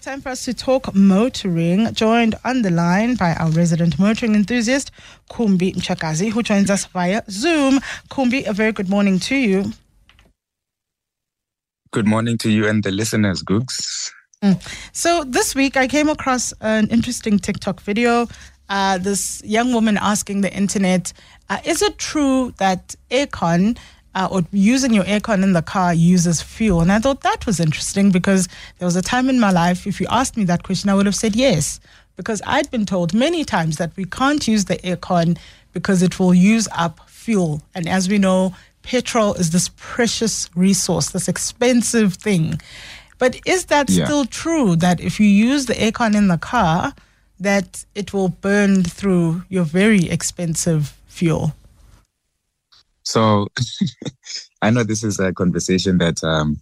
Time for us to talk motoring, joined on the line by our resident motoring enthusiast, Kumbi Mtshakazi, who joins us via Zoom. Kumbi, a very good morning to you. Good morning to you and the listeners, Googs. Mm. So, this week I came across an interesting TikTok video. Uh, this young woman asking the internet, uh, is it true that aircon uh, or using your aircon in the car uses fuel. And I thought that was interesting because there was a time in my life, if you asked me that question, I would have said yes. Because I'd been told many times that we can't use the aircon because it will use up fuel. And as we know, petrol is this precious resource, this expensive thing. But is that yeah. still true that if you use the aircon in the car, that it will burn through your very expensive fuel? So I know this is a conversation that um,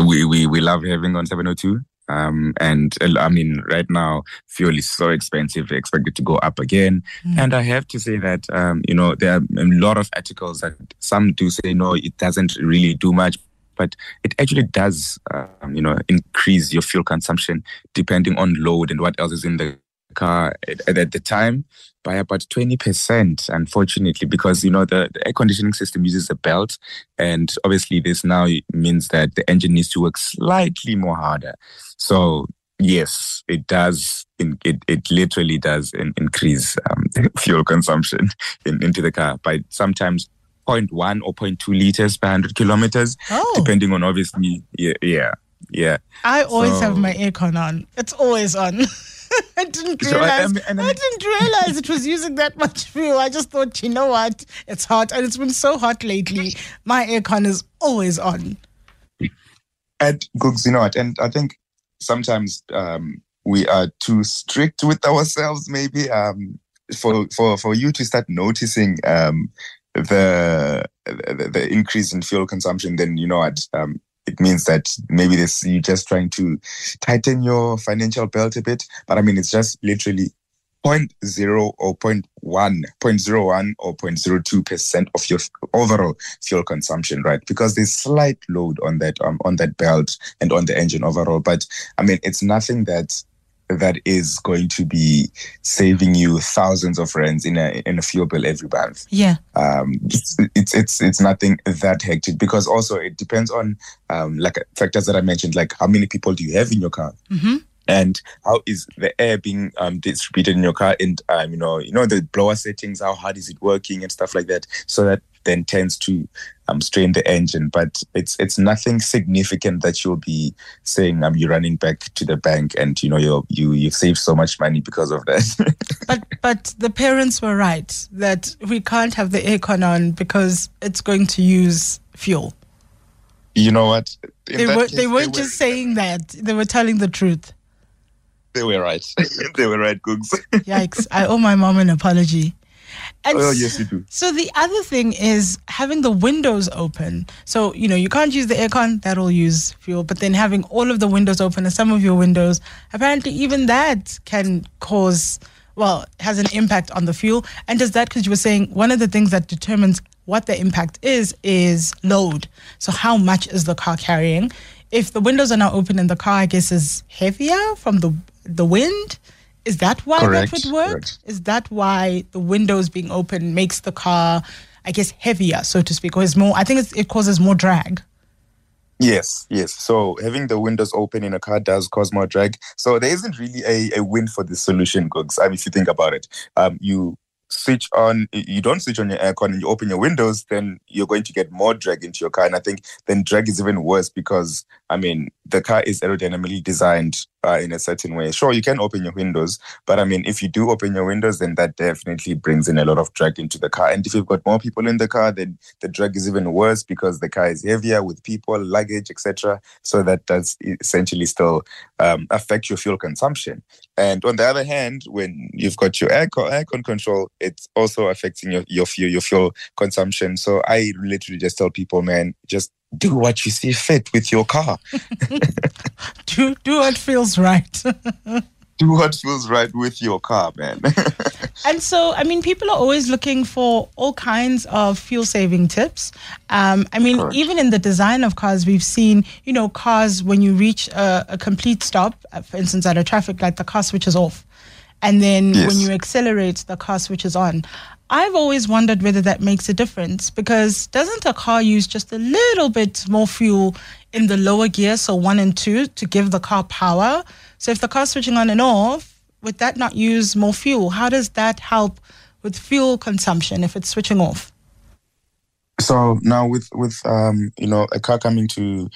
we, we, we love having on 702. Um, and I mean, right now, fuel is so expensive, expected to go up again. Mm. And I have to say that, um, you know, there are a lot of articles that some do say, no, it doesn't really do much. But it actually does, um, you know, increase your fuel consumption depending on load and what else is in the car at, at the time by about 20%, unfortunately, because, you know, the, the, air conditioning system uses a belt. And obviously, this now means that the engine needs to work slightly more harder. So, yes, it does. It, it literally does increase um, fuel consumption in, into the car by sometimes 0.1 or 0.2 liters per 100 kilometers, oh. depending on obviously, yeah, yeah. yeah. I always so, have my aircon on. It's always on. I didn't realize. So I, I, I, didn't realize it was using that much fuel. I just thought, you know what? It's hot, and it's been so hot lately. My aircon is always on. And Googs, you know what? And I think sometimes um, we are too strict with ourselves. Maybe um, for for for you to start noticing um, the, the, the increase in fuel consumption, then you know what? It means that maybe this you're just trying to tighten your financial belt a bit. But I mean, it's just literally 0.0 or 0.1, 0.01 or 0.02 percent of your overall fuel consumption, right? Because there's slight load on that um, on that belt and on the engine overall. But I mean, it's nothing that that is going to be saving you thousands of rands in a in a fuel bill every month. Yeah. Um, it's, it's it's it's nothing that hectic because also it depends on um like factors that I mentioned, like how many people do you have in your car. Mm-hmm and how is the air being um, distributed in your car and um, you know you know the blower settings how hard is it working and stuff like that so that then tends to um, strain the engine. But it's it's nothing significant that you'll be saying um, you're running back to the bank and you know you you you've saved so much money because of that. but but the parents were right that we can't have the aircon on because it's going to use fuel. You know what? In they were case, they weren't they just were, saying that; they were telling the truth. They were right. they were right, Googs. Yikes! I owe my mom an apology. And oh, yes, you do. So the other thing is having the windows open. So, you know, you can't use the aircon, that'll use fuel, but then having all of the windows open and some of your windows, apparently even that can cause, well, has an impact on the fuel. And does that, because you were saying one of the things that determines what the impact is, is load. So how much is the car carrying? If the windows are now open and the car, I guess, is heavier from the the wind, is that why correct, that would work? Correct. Is that why the windows being open makes the car, I guess, heavier, so to speak, or is more? I think it causes more drag. Yes, yes. So having the windows open in a car does cause more drag. So there isn't really a, a win for this solution, Googs. I mean, if you think about it, um, you switch on you don't switch on your aircon and you open your windows then you're going to get more drag into your car and i think then drag is even worse because i mean the car is aerodynamically designed uh, in a certain way. Sure you can open your windows but i mean if you do open your windows then that definitely brings in a lot of drag into the car. And if you've got more people in the car then the drag is even worse because the car is heavier with people luggage etc so that does essentially still um, affect your fuel consumption. And on the other hand when you've got your aircon, aircon control it's also affecting your, your fuel your fuel consumption. So I literally just tell people, man, just do what you see fit with your car. do do what feels right. do what feels right with your car, man. and so, I mean, people are always looking for all kinds of fuel saving tips. Um, I mean, Correct. even in the design of cars, we've seen, you know, cars when you reach a, a complete stop, uh, for instance, at a traffic light, the car switches off. And then yes. when you accelerate, the car switches on. I've always wondered whether that makes a difference because doesn't a car use just a little bit more fuel in the lower gear, so one and two, to give the car power? So if the car's switching on and off, would that not use more fuel? How does that help with fuel consumption if it's switching off? So now with with um, you know a car coming to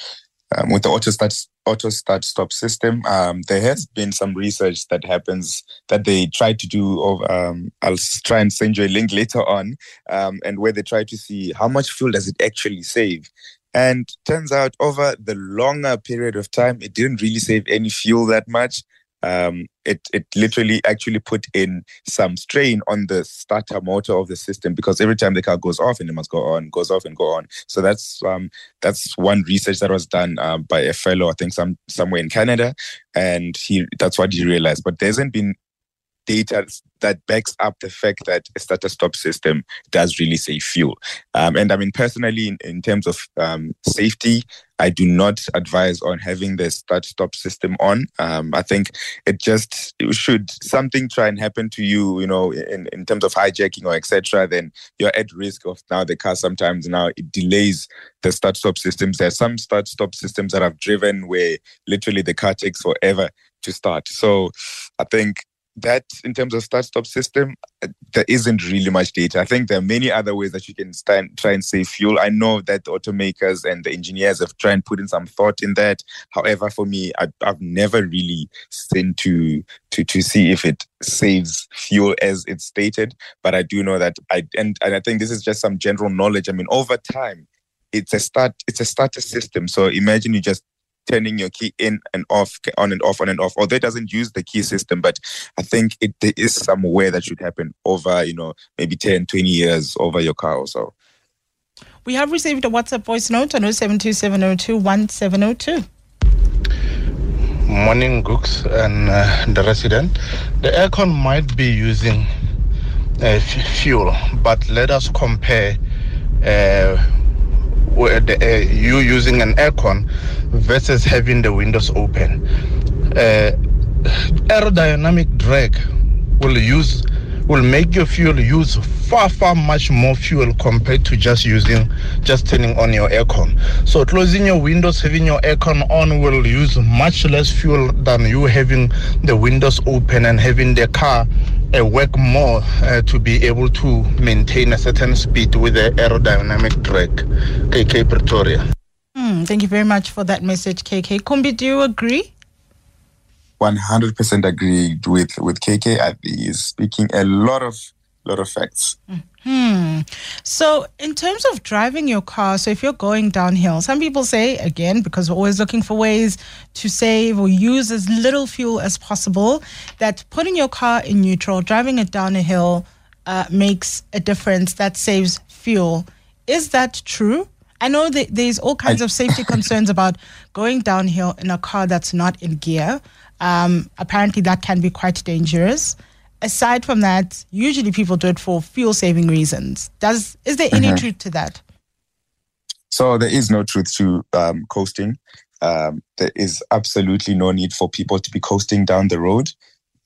um, with the auto start auto start stop system, um, there has been some research that happens that they try to do. Of um, I'll try and send you a link later on, um, and where they try to see how much fuel does it actually save. And turns out over the longer period of time, it didn't really save any fuel that much um, it it literally actually put in some strain on the starter motor of the system because every time the car goes off and it must go on, goes off and go on. So that's um, that's one research that was done uh, by a fellow, I think some somewhere in Canada, and he that's what he realized. But there hasn't been data that backs up the fact that a starter stop system does really save fuel. Um, and I mean, personally, in, in terms of um, safety, I do not advise on having the start stop system on. Um, I think it just should something try and happen to you, you know, in, in terms of hijacking or etc. Then you're at risk of now the car sometimes now it delays the start stop systems. There's some start stop systems that I've driven where literally the car takes forever to start. So I think that in terms of start stop system, there isn't really much data. I think there are many other ways that you can stand, try and save fuel. I know that the automakers and the engineers have tried and put in some thought in that. However, for me, I, have never really seen to to to see if it saves fuel as it's stated. But I do know that I and, and I think this is just some general knowledge. I mean, over time, it's a start it's a starter system. So imagine you just turning your key in and off, on and off, on and off. Although it doesn't use the key system, but I think it there is somewhere that should happen over, you know, maybe 10, 20 years over your car or so. We have received a WhatsApp voice note on 0727021702. Morning, Googs and uh, the resident. The aircon might be using uh, f- fuel, but let us compare uh, the, uh, you using an aircon versus having the windows open. Uh, aerodynamic drag will use will make your fuel use far far much more fuel compared to just using just turning on your aircon so closing your windows having your aircon on will use much less fuel than you having the windows open and having the car uh, work more uh, to be able to maintain a certain speed with the aerodynamic drag kk pretoria. Mm, thank you very much for that message kk kumbi do you agree? 100% agreed with with KK. He's speaking a lot of lot of facts. Hmm. So, in terms of driving your car, so if you're going downhill, some people say, again, because we're always looking for ways to save or use as little fuel as possible, that putting your car in neutral, driving it down a hill, uh, makes a difference that saves fuel. Is that true? I know that there's all kinds I, of safety concerns about going downhill in a car that's not in gear. Um, apparently, that can be quite dangerous. Aside from that, usually people do it for fuel saving reasons. Does is there any mm-hmm. truth to that? So there is no truth to um, coasting. Um, there is absolutely no need for people to be coasting down the road.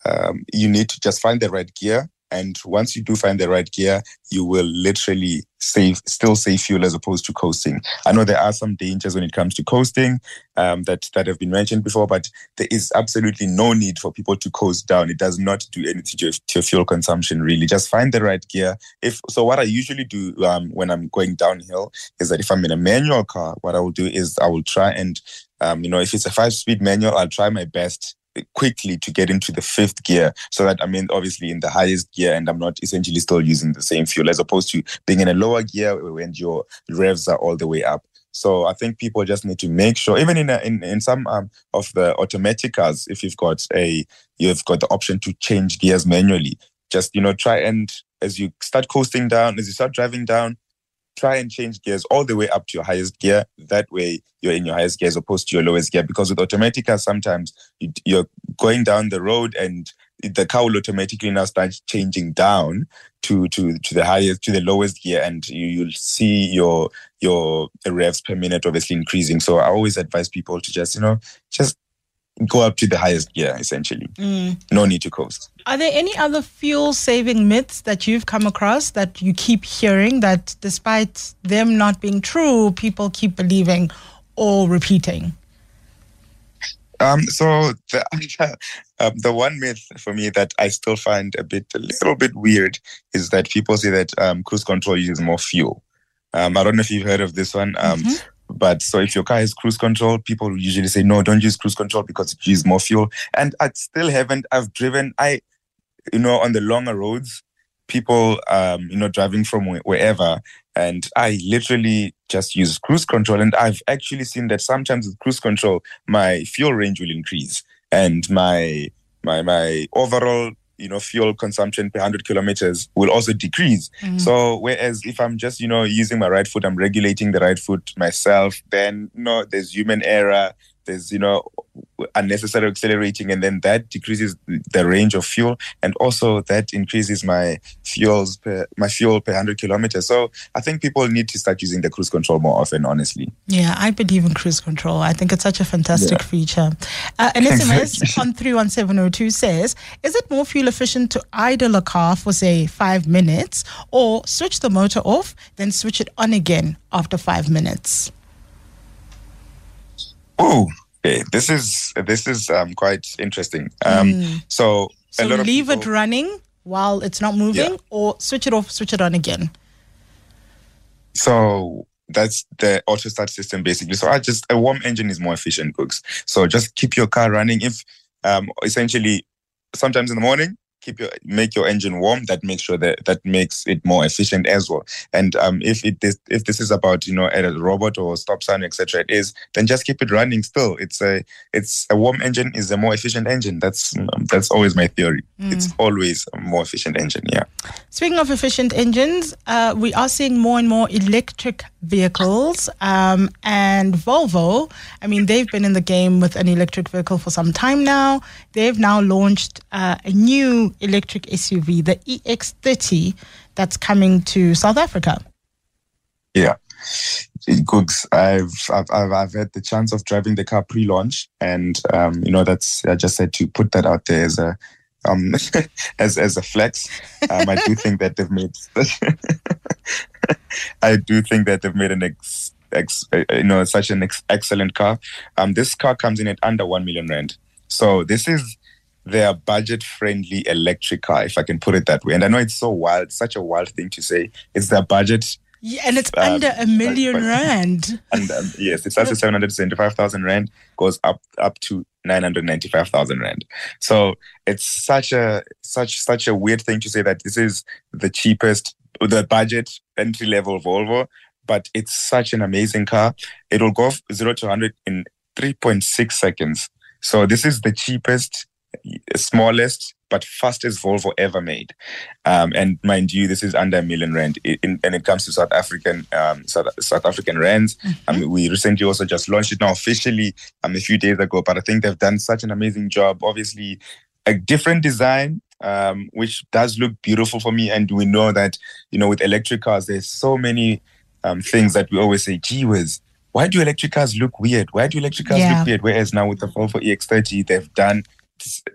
Um, you need to just find the right gear and once you do find the right gear, you will literally save, still save fuel as opposed to coasting. I know there are some dangers when it comes to coasting um, that that have been mentioned before, but there is absolutely no need for people to coast down. It does not do anything to your, to your fuel consumption. Really, just find the right gear. If so, what I usually do um, when I'm going downhill is that if I'm in a manual car, what I will do is I will try and um, you know, if it's a five-speed manual, I'll try my best quickly to get into the fifth gear so that I mean obviously in the highest gear and I'm not essentially still using the same fuel as opposed to being in a lower gear when your revs are all the way up. So I think people just need to make sure, even in a, in, in some um, of the automatic cars, if you've got a you've got the option to change gears manually, just you know try and as you start coasting down, as you start driving down, try and change gears all the way up to your highest gear. That way, you're in your highest gear as opposed to your lowest gear. Because with Automatica, sometimes you, are going down the road and the car will automatically now start changing down to to to the highest to the lowest gear and you, you'll see your your revs per minute obviously increasing so i always advise people to just you know just go up to the highest gear essentially mm. no need to coast are there any other fuel saving myths that you've come across that you keep hearing that despite them not being true people keep believing or repeating um, so the um, the one myth for me that I still find a bit a little bit weird is that people say that um, cruise control uses more fuel. Um, I don't know if you've heard of this one. Um, mm-hmm. But so if your car has cruise control, people usually say no, don't use cruise control because it uses more fuel. And I still haven't. I've driven. I, you know, on the longer roads, people, um, you know, driving from wherever, and I literally just use cruise control. And I've actually seen that sometimes with cruise control, my fuel range will increase and my my my overall you know fuel consumption per 100 kilometers will also decrease mm. so whereas if i'm just you know using my right foot i'm regulating the right foot myself then you know there's human error there's you know unnecessary accelerating and then that decreases the range of fuel and also that increases my fuels per my fuel per 100 kilometers. So i think people need to start using the cruise control more often honestly. Yeah i believe in cruise control. I think it's such a fantastic yeah. feature. Uh, an sms on 31702 says is it more fuel efficient to idle a car for say five minutes or switch the motor off then switch it on again after five minutes? Oh, okay. This is this is um, quite interesting. Um, mm. So, so leave people, it running while it's not moving, yeah. or switch it off, switch it on again. So that's the auto start system basically. So I just a warm engine is more efficient, Googs. So just keep your car running. If um, essentially sometimes in the morning keep your make your engine warm that makes sure that that makes it more efficient as well. And um, if it is if this is about you know a robot or stop sign etc it is then just keep it running still. It's a it's a warm engine is a more efficient engine. That's um, that's always my theory. Mm. it's always a more efficient engine yeah. Speaking of efficient engines uh, we are seeing more and more electric vehicles um, and volvo i mean they've been in the game with an electric vehicle for some time now. They've now launched uh, a new electric SUV, the EX30, that's coming to South Africa. Yeah. Googs, I've, I've I've had the chance of driving the car pre-launch, and um, you know that's I just said to put that out there as a um as as a flex. Um, I do think that they've made I do think that they've made an ex, ex you know such an ex- excellent car. Um, this car comes in at under one million rand, so this is their budget friendly electric car, if I can put it that way. And I know it's so wild, such a wild thing to say. It's their budget. Yeah, and it's um, under a million but, rand. And um, yes, it starts at 775,000 rand, goes up up to 995,000 rand. So it's such a such such a weird thing to say that this is the cheapest, the budget entry level Volvo, but it's such an amazing car. It will go zero to 100 in 3.6 seconds. So this is the cheapest smallest but fastest Volvo ever made. Um, and mind you, this is under a million rand. In, and it comes to South African um, South, South African rands. Mm-hmm. Um, we recently also just launched it now officially um, a few days ago. But I think they've done such an amazing job. Obviously, a different design. Um, which does look beautiful for me, and we know that you know with electric cars, there's so many um, things that we always say, "Gee whiz, why do electric cars look weird? Why do electric cars yeah. look weird?" Whereas now with the Volvo EX30, they've done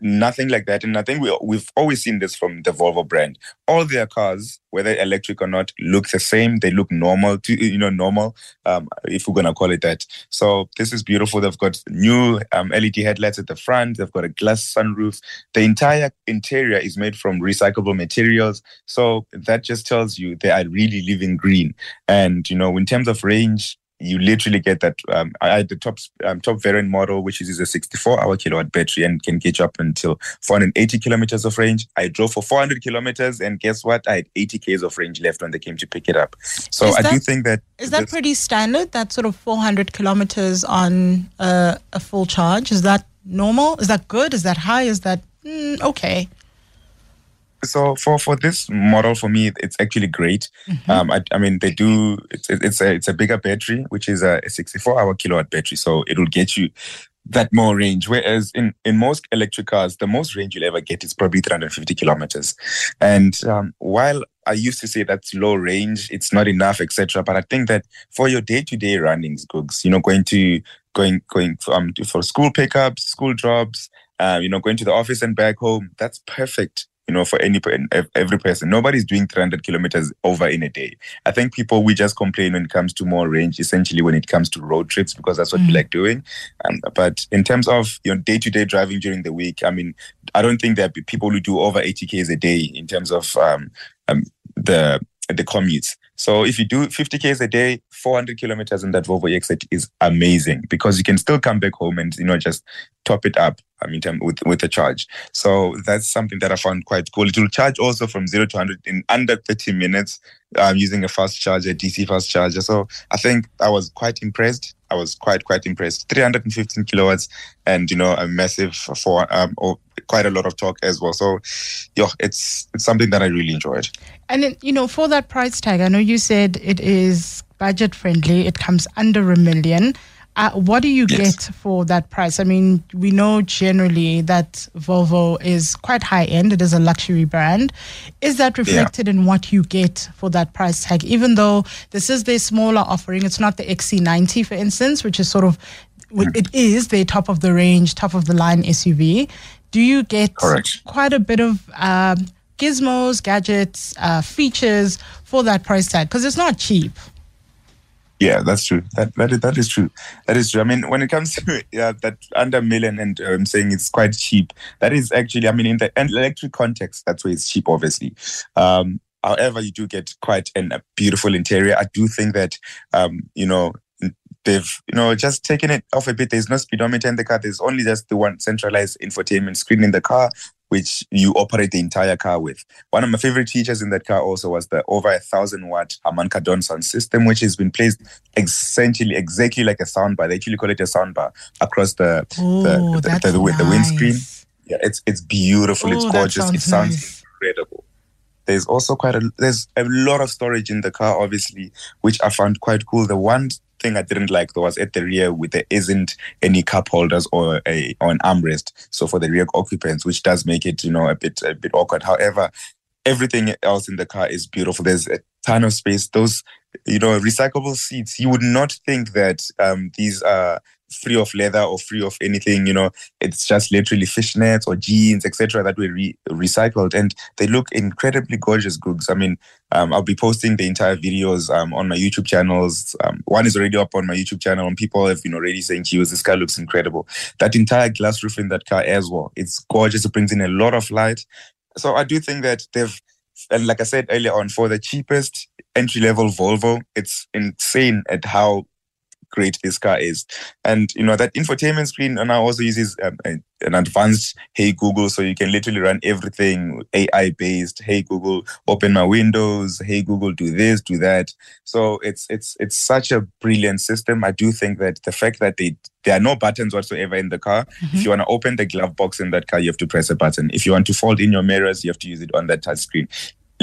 nothing like that. And I think we, we've always seen this from the Volvo brand. All their cars, whether electric or not, look the same. They look normal, to, you know, normal, um, if we're going to call it that. So this is beautiful. They've got new um, LED headlights at the front. They've got a glass sunroof. The entire interior is made from recyclable materials. So that just tells you they are really living green. And, you know, in terms of range, you literally get that. Um, I had the top um, top variant model, which is a 64 hour kilowatt battery and can get you up until 480 kilometers of range. I drove for 400 kilometers, and guess what? I had 80 k's of range left when they came to pick it up. So I do think that is that pretty standard. That sort of 400 kilometers on a, a full charge. Is that normal? Is that good? Is that high? Is that mm, okay? So for for this model for me it's actually great mm-hmm. um I, I, mean they do it's it's a it's a bigger battery which is a 64 hour kilowatt battery so it will get you that more range. Whereas in, in most electric cars, the most range you'll ever get is probably 350 kilometers. And um, while I used to say that's low range, it's not enough, etc. But I think that for your day-to-day runnings, Googs, you know, going to going going um, for school pickups, school jobs, uh, you know, going to the office and back home, that's perfect you know, for any every person. Nobody's doing 300 kilometers over in a day. I think people we just complain when it comes to more range, essentially when it comes to road trips because that's what mm. we like doing. Um, but in terms of you know day to day driving during the week, I mean, I don't think there are people who do over 80 k's a day in terms of um, um, the the commutes. So if you do 50 k's a day, 400 kilometers in that Volvo EX30 is amazing because you can still come back home and you know just top it up. I mean, with with a charge. So that's something that I found quite cool. It will charge also from zero to 100 in under 30 minutes um, using a fast charger, DC fast charger. So I think I was quite impressed. I was quite quite impressed. 315 kilowatts, and you know a massive for um, or quite a lot of torque as well. So, yeah, it's it's something that I really enjoyed. And it, you know, for that price tag, I know you said it is budget friendly. It comes under a million. Uh, what do you yes. get for that price? I mean, we know generally that Volvo is quite high end. It is a luxury brand. Is that reflected yeah. in what you get for that price tag? Even though this is their smaller offering, it's not the XC90, for instance, which is sort of mm. it is the top of the range, top of the line SUV. Do you get Correct. quite a bit of um, gizmos, gadgets, uh, features for that price tag? Because it's not cheap. Yeah, that's true. That that is, that is true. That is true. I mean, when it comes to yeah, that under million, and I'm um, saying it's quite cheap. That is actually, I mean, in the electric context, that's where it's cheap, obviously. Um, however, you do get quite an, a beautiful interior. I do think that, um, you know, they've you know just taken it off a bit. There's no speedometer in the car. There's only just the one centralized infotainment screen in the car which you operate the entire car with. One of my favorite features in that car also was the over a thousand watt Harman Kardon system, which has been placed essentially exactly like a soundbar. They actually call it a soundbar across the Ooh, the, the, the, the, nice. the, windscreen. Yeah, it's it's beautiful. Ooh, it's oh, gorgeous. Sounds it sounds nice. incredible. There's also quite a there's a lot of storage in the car, obviously, which I found quite cool. The one thing I didn't like was at the rear with there isn't any cup holders or a or an armrest. So for the rear occupants, which does make it, you know, a bit a bit awkward. However, everything else in the car is beautiful. There's a ton of space. Those, you know, recyclable seats. You would not think that um, these are free of leather or free of anything. You know, it's just literally fishnets or jeans, etc., that were re- recycled, and they look incredibly gorgeous. Googs. I mean, um, I'll be posting the entire videos um, on my YouTube channels. Um, one is already up on my YouTube channel, and people have been already saying, "Geez, this car looks incredible." That entire glass roof in that car as well. It's gorgeous. It brings in a lot of light. So I do think that they've and like I said earlier on, for the cheapest entry level Volvo, it's insane at how great this car is. And you know that infotainment screen now also uses um, an advanced Hey Google, so you can literally run everything AI based. Hey Google, open my windows. Hey Google, do this, do that. So it's it's it's such a brilliant system. I do think that the fact that they there are no buttons whatsoever in the car. Mm-hmm. If you want to open the glove box in that car, you have to press a button. If you want to fold in your mirrors, you have to use it on that touch screen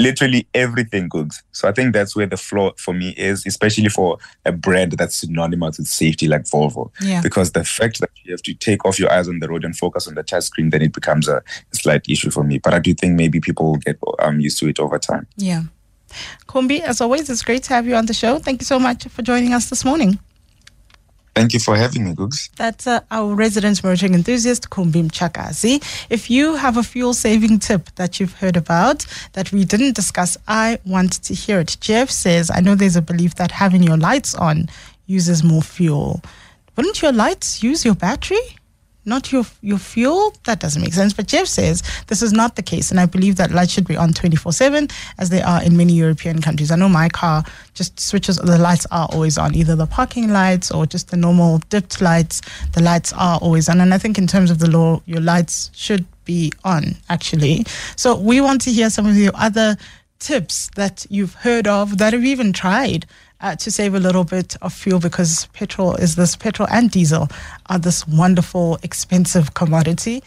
literally everything Googs. So I think that's where the flaw for me is, especially for a brand that's synonymous with safety like Volvo. Yeah. Because the fact that you have to take off your eyes on the road and focus on the touch screen, then it becomes a, a slight issue for me. But I do think maybe people will get um, used to it over time. Yeah. Kumbi, as always, it's great to have you on the show. Thank you so much for joining us this morning. Thank you for having me, Googs. That's uh, our resident motoring enthusiast, Kumbi Mtshakazi. If you have a fuel saving tip that you've heard about that we didn't discuss, I want to hear it. Jeff says, I know there's a belief that having your lights on uses more fuel. Wouldn't your lights use your battery? Not your your fuel. That doesn't make sense. But Jeff says this is not the case, and I believe that lights should be on 24/7, as they are in many European countries. I know my car just switches; the lights are always on, either the parking lights or just the normal dipped lights. The lights are always on, and I think in terms of the law, your lights should be on actually. So we want to hear some of your other tips that you've heard of that have even tried uh, to save a little bit of fuel because petrol is this petrol and diesel are this wonderful expensive commodity